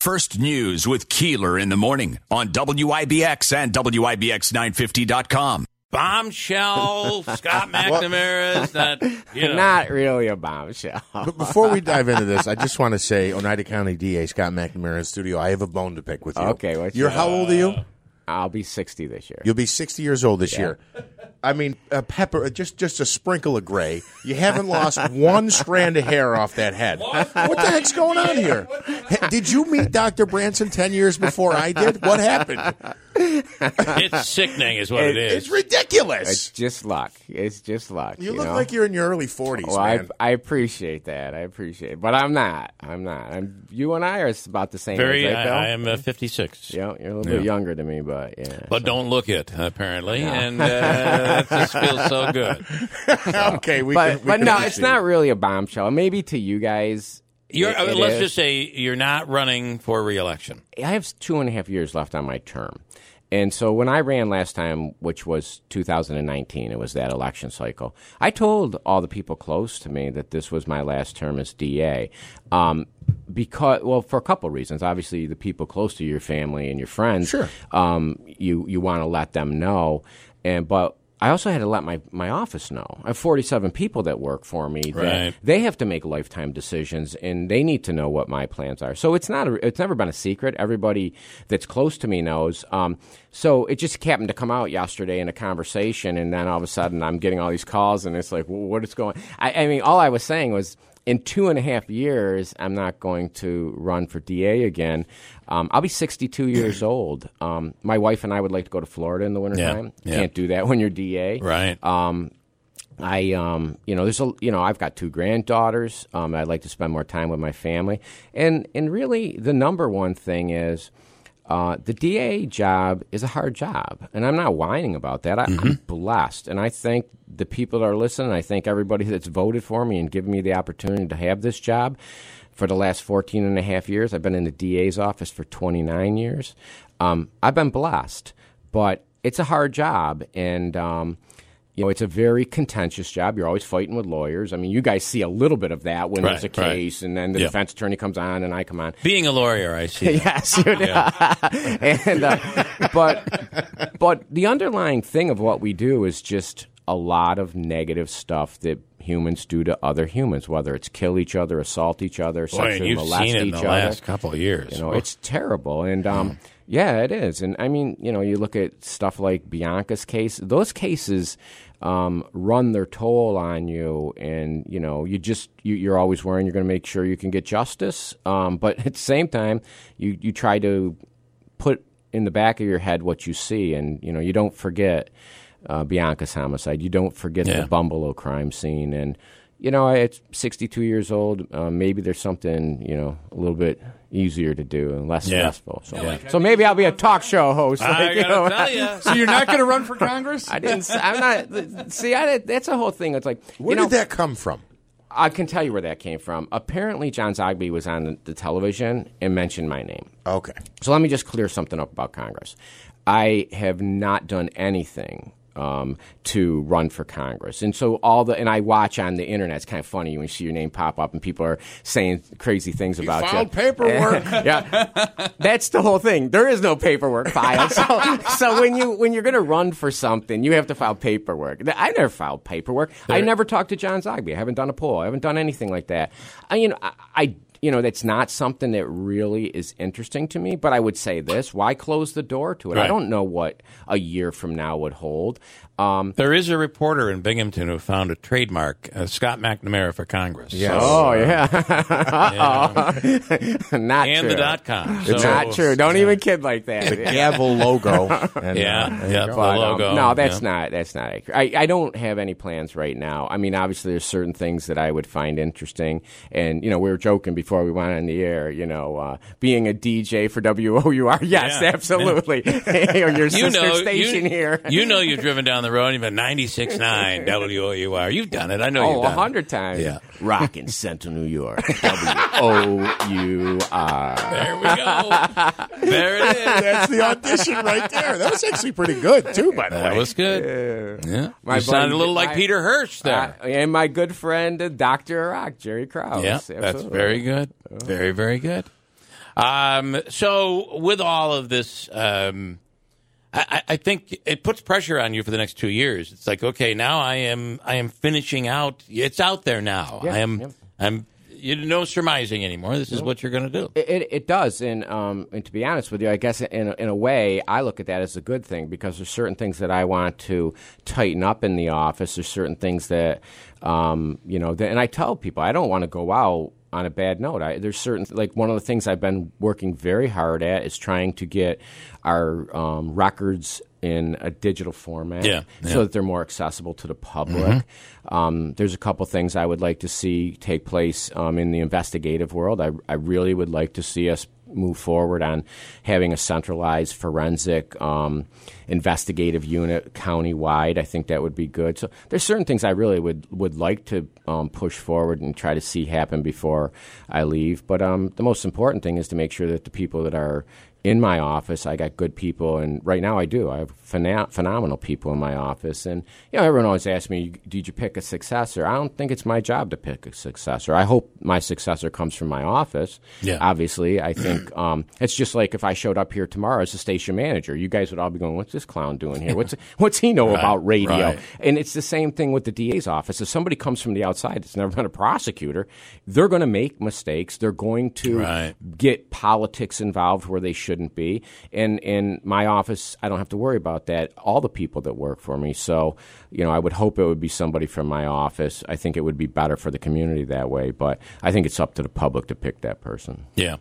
First News with Keeler in the morning on WIBX and WIBX950.com. Bombshell, Scott McNamara is not, you know. Not really a bombshell. But before we dive into this, I just want to say, Oneida County DA Scott McNamara in studio, I have a bone to pick with you. Okay, what's You're that? how old are you? I'll be 60 this year. You'll be 60 years old this year. I mean, a pepper, just just a sprinkle of gray. You haven't lost one strand of hair off that head. What the heck's going on here? Hey, Did you meet Dr. Branson 10 years before I did? What happened? It's sickening, is what it is. It's ridiculous. It's just luck. It's just luck. you look know? like you're in your early 40s, Well, I, man. I appreciate that. I appreciate it. But I'm not. I'm not. I'm, you and I are about the same Very, age, right, I, I am uh, 56. Yeah, you're a little bit younger than me, but yeah. But don't look it, apparently. And uh, that just feels so good. okay, we but can, we but can no, it's not really a bombshell. Maybe to you guys. You're, it- it let's is. just say you're not running for reelection. I have two and a half years left on my term. And so when I ran last time, which was 2019, it was that election cycle, I told all the people close to me that this was my last term as DA. Um, because, well, for a couple of reasons. Obviously, the people close to your family and your friends, Sure. um, you, you want to let them know. And, but I also had to let my, my office know. I have 47 people that work for me that Right. they have to make lifetime decisions and they need to know what my plans are. So it's not a, it's never been a secret. Everybody that's close to me knows. Um, so it just happened to come out yesterday in a conversation, and then all of a sudden I'm getting all these calls, and it's like, well, what is going? I, I mean, all I was saying was. In two and a half years, I'm not going to run for DA again. Um, I'll be 62 years old. Um, my wife and I would like to go to Florida in the wintertime. yeah. Can't do that when you're DA. Right. Um, I, um, you know, there's a, you know, I've got two granddaughters. Um, I'd like to spend more time with my family, and and really, the number one thing is. Uh, the DA job is a hard job, and I'm not whining about that. I, I'm blessed, and I thank the people that are listening. I thank everybody that's voted for me and given me the opportunity to have this job for the last 14 and a half years. I've been in the DA's office for 29 years. Um, I've been blessed, but it's a hard job, and um, you know, it's a very contentious job. You're always fighting with lawyers. I mean, you guys see a little bit of that when there's a Right, right. case, and then the Yeah. defense attorney comes on, and I come on. Being a lawyer, I see. yes, you know. and uh, but but the underlying thing of what we do is just a lot of negative stuff that humans do to other humans, whether it's kill each other, assault each other, Boy, sexually you've molest seen it in each the other. last couple of years. You know, it's terrible. And um, yeah, it is. And I mean, you know, you look at stuff like Bianca's case; those cases um, run their toll on you, and you know, you just you, you're always worrying you're going to make sure you can get justice. Um, but at the same time, you you try to put in the back of your head what you see, and you know, you don't forget uh, Bianca's homicide. You don't forget Yeah. the Bumble crime scene, and you know, it's 62 years old. Uh, maybe there's something you know a little bit easier to do and less Yeah. stressful. So, so maybe I'll be a talk show host. I like, you gotta know. tell you. So you're not going to run for Congress? I didn't. s- I'm not. See, I, did- that's a whole thing. It's like Where you know, did that come from? I can tell you where that came from. Apparently, John Zogby was on the, the television and mentioned my name. Okay. So let me just clear something up about Congress. I have not done anything um, to run for Congress, and so all the and I watch on the internet. It's kind of funny when you see your name pop up and people are saying crazy things about filed you. paperwork. yeah, that's the whole thing. There is no paperwork filed. So, so when you when you're going to run for something, you have to file paperwork. I never filed paperwork. I never talked to John Zogby. I haven't done a poll. I haven't done anything like that. I, you know, I, I you know that's not something that really is interesting to me. But I would say this: Why close the door to it? I don't know what a year from now would hold. Um, There is a reporter in Binghamton who found a trademark, uh, Scott McNamara for Congress. Yes. So, oh uh, yeah, not and true. the dot com. It's not true. Don't even kid like that. The Gavel logo. And, Yeah, uh, there yeah, the But, um, no, that's yeah. not that's not accurate. I, I don't have any plans right now. I mean, obviously, there's certain things that I would find interesting, and you know, we were joking before we went on the air. You know, uh, being a DJ for WOUR, yes, Yeah, absolutely. Your You sister know, station you, here. you know, you've driven down the road. and You've been 96.9 WOUR. You've done it. I know Oh, you've a done hundred times. Yeah. Rock in Central New York. W O U R. There we go. there it is. That's the audition right there. That was actually pretty good too, by the That way. That was good. Yeah, My you sounded a little like my- Peter Hirsch there. Uh, and my good friend, uh, Dr. Rock, Jerry Krause. yeah, that's very good. Very, very good. Um, so, with all of this, um, I, I think it puts pressure on you for the next two years. It's like, okay, now I am I am finishing out. It's out there now. Yeah, I am yeah. I'm you no surmising anymore. This is what you're going to do. It, it, it does, and um, and to be honest with you, I guess in a, in a way, I look at that as a good thing because there's certain things that I want to tighten up in the office. There's certain things that, um, you know, that, and I tell people I don't want to go out on a bad note. I, there's certain like one of the things I've been working very hard at is trying to get our um, records in a digital format Yeah, yeah. so that they're more accessible to the public. Um, there's a couple things I would like to see take place um, in the investigative world. I, I really would like to see us move forward on having a centralized forensic um, investigative unit countywide. I think that would be good. So there's certain things I really would would like to um, push forward and try to see happen before I leave. But um, the most important thing is to make sure that the people that are in my office, I got good people, and right now I do. I have phena- phenomenal people in my office, and you know, everyone always asks me, "Did you pick a successor?" I don't think it's my job to pick a successor. I hope my successor comes from my office. Yeah. Obviously, I think um, it's just like if I showed up here tomorrow as a station manager, you guys would all be going, "What's this clown doing here? What's what's he know about radio?" right. And it's the same thing with the DA's office. If somebody comes from the outside that's never been a prosecutor, they're going to make mistakes. They're going to Right. get politics involved where they shouldn't be. And in my office, I don't have to worry about that. All the people that work for me. So, you know, I would hope it would be somebody from my office. I think it would be better for the community that way. But I think it's up to the public to pick that person. Yeah.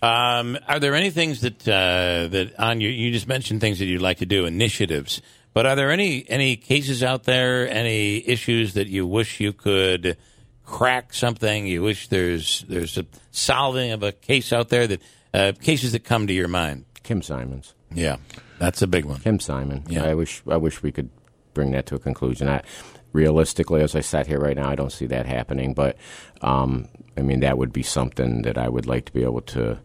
Um, are there any things that uh, that on you? You just mentioned things that you'd like to do, initiatives. But are there any any cases out there, any issues that you wish you could crack something? You wish there's there's a solving of a case out there that uh, cases that come to your mind. Kim Simons. Yeah, that's a big one. Kim Simon. Yeah. I wish I wish we could bring that to a conclusion. I, realistically, as I sat here right now, I don't see that happening. But um, I mean, that would be something that I would like to be able to,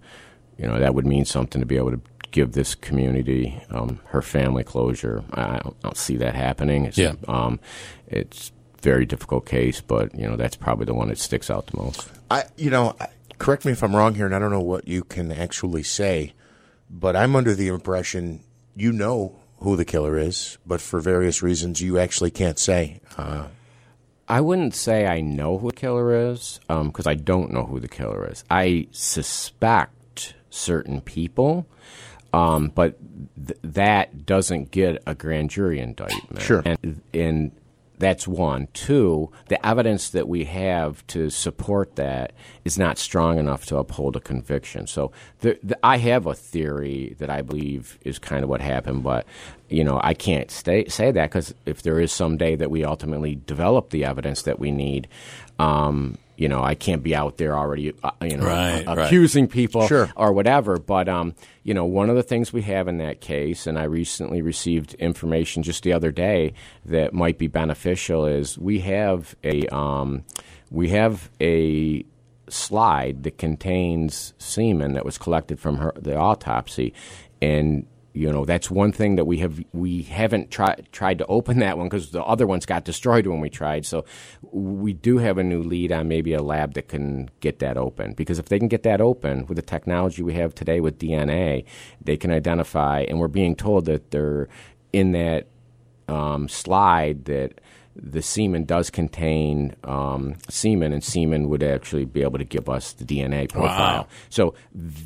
you know, that would mean something to be able to give this community, um, her family closure. I I don't, I don't see that happening. It's, Yeah. Um, it's a very difficult case, but you know, that's probably the one that sticks out the most. I, you know, I- correct me if I'm wrong here, and I don't know what you can actually say, but I'm under the impression you know who the killer is, but for various reasons you actually can't say. Uh, I wouldn't say I know who the killer is because I don't know who the killer is. I suspect certain people, um, but th- that doesn't get a grand jury indictment. Sure. And, and that's one. Two, the evidence that we have to support that is not strong enough to uphold a conviction. So the, the, I have a theory that I believe is kind of what happened, but you know I can't stay, say that because if there is some day that we ultimately develop the evidence that we need. Um, you know, I can't be out there already, uh, you know, Right, uh, right. accusing people Sure. or whatever. But um, you know, one of the things we have in that case, and I recently received information just the other day that might be beneficial, is we have a um, we have a slide that contains semen that was collected from her the autopsy, and you know that's one thing that we have we haven't tried tried to open that one because the other ones got destroyed when we tried. So we do have a new lead on maybe a lab that can get that open because if they can get that open with the technology we have today with DNA, they can identify and we're being told that they're in that um, slide that the semen does contain um, semen, and semen would actually be able to give us the DNA profile. Wow. So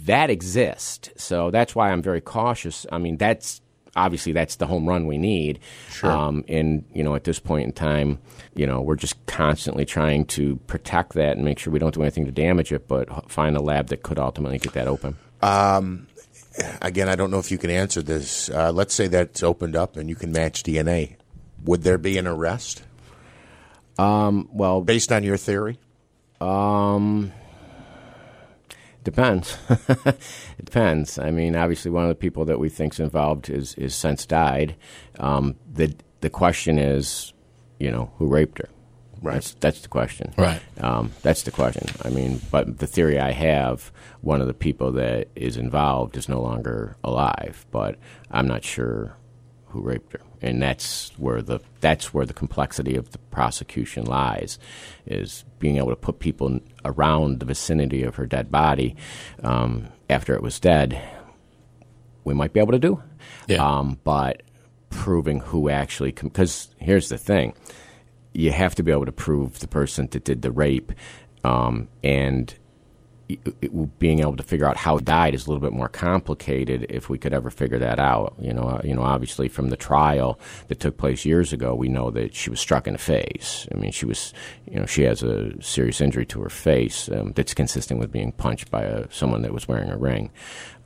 that exists. So that's why I'm very cautious. I mean, that's obviously that's the home run we need. Sure. Um, and you know, at this point in time, you know, we're just constantly trying to protect that and make sure we don't do anything to damage it, but find a lab that could ultimately get that open. again, I don't know if you can answer this. Uh, let's say that's opened up and you can match DNA. Would there be an arrest Well, based on your theory? um, Depends. it depends. I mean, obviously, one of the people that we think's involved is is since died. Um, the the question is, you know, who raped her? Right. That's, that's the question. Right. Um, that's the question. I mean, but the theory I have, one of the people that is involved is no longer alive, but I'm not sure who raped her, and that's where the that's where the complexity of the prosecution lies, is being able to put people around the vicinity of her dead body um, after it was dead. We might be able to do, Yeah. um, but proving who actually because here's the thing you have to be able to prove the person that did the rape um, and being able to figure out how it died is a little bit more complicated if we could ever figure that out. You know uh, you know obviously from the trial that took place years ago we know that she was struck in the face. I mean she was you know she has a serious injury to her face um, that's consistent with being punched by a, someone that was wearing a ring.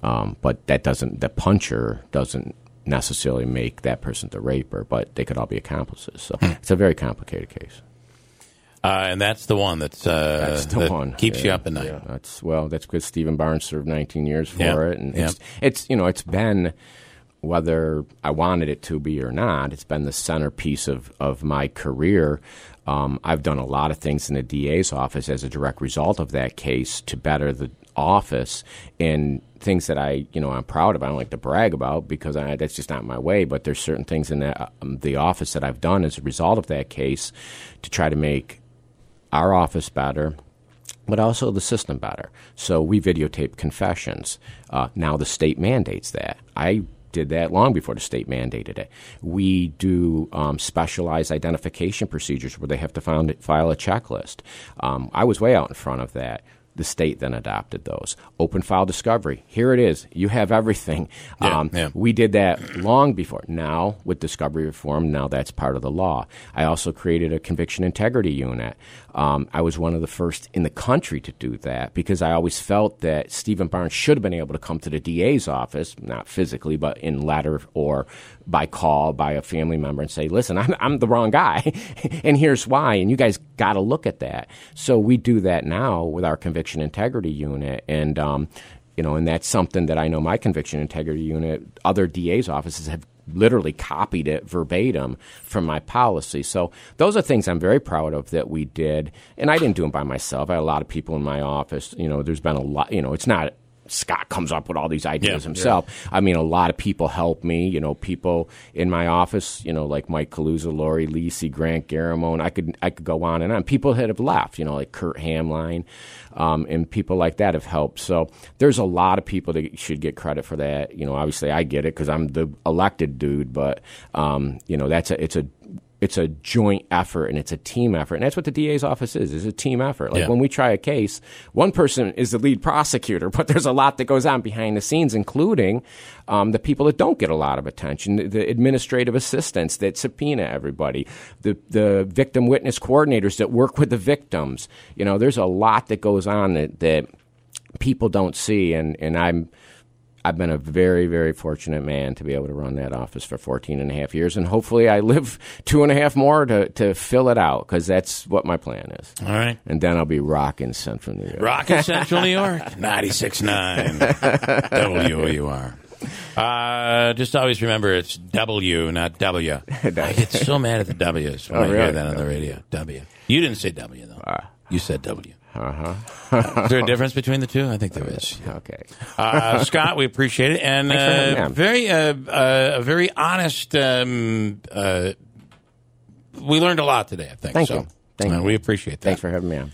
Um, but that doesn't the puncher doesn't necessarily make that person the raper but they could all be accomplices. So it's a very complicated case Uh, and that's the one that's, uh, That's the that one. keeps you up at night. That's well. That's because Stephen Barnes served 19 years for Yeah. it, and Yeah. it's, it's you know it's been whether I wanted it to be or not. It's been the centerpiece of of my career. Um, I've done a lot of things in the DA's office as a direct result of that case to better the office and things that I, you know, I'm proud of. I don't like to brag about because I, that's just not my way. But there's certain things in that, um, the office that I've done as a result of that case to try to make our office better, but also the system better. So we videotape confessions. Uh, now the state mandates that. I did that long before the state mandated it. We do um, specialized identification procedures where they have to file a checklist. Um, I was way out in front of that. The state then adopted those. Open file discovery. Here it is. You have everything. Yeah, Um, yeah. we did that long before. Now, with discovery reform, now that's part of the law. I also created a conviction integrity unit. Um, I was one of the first in the country to do that because I always felt that Stephen Barnes should have been able to come to the DA's office, not physically, but in letter or by call by a family member and say, listen, I'm, I'm the wrong guy, and here's why. And you guys got to look at that. So we do that now with our conviction integrity unit. And, um, you know, and that's something that I know my conviction integrity unit, other DA's offices have literally copied it verbatim from my policy. So those are things I'm very proud of that we did. And I didn't do them by myself. I had a lot of people in my office. You know, there's been a lot, you know, it's not Scott comes up with all these ideas Yeah, himself. I mean, a lot of people help me. You know, people in my office. You know, like Mike Coluzza, Lori Lisi, Grant Garramone. I could I could go on and on. People that have left. You know, like Kurt Hamline, um, and people like that have helped. So there's a lot of people that should get credit for that. You know, obviously I get it because I'm the elected dude, but um, you know, that's a it's a it's a joint effort and it's a team effort, and that's what the DA's office is. It's a team effort. Like Yeah. when we try a case, one person is the lead prosecutor, but there's a lot that goes on behind the scenes, including um, the people that don't get a lot of attention, the, the administrative assistants that subpoena everybody, the the victim witness coordinators that work with the victims. You know, there's a lot that goes on that that people don't see, and and I'm. I've been a very, very fortunate man to be able to run that office for 14 and a half years, and hopefully I live two and a half more to, to fill it out because that's what my plan is. All right. And then I'll be rocking Central New York. Rocket Central New York, 96.9 WOUR. Uh, just always remember it's W, not W. I get so mad at the W's when Oh, I hear that on the radio. W. You didn't say W, though. Ah. you said W. Uh-huh. is there a difference between the two? I think there is. Okay. Uh, Scott, we appreciate it, and Thanks for uh, very, uh, uh, a very honest. Um, uh, we learned a lot today. I think. Thank so. you. Thank Uh, you. We appreciate that. Thanks for having me on.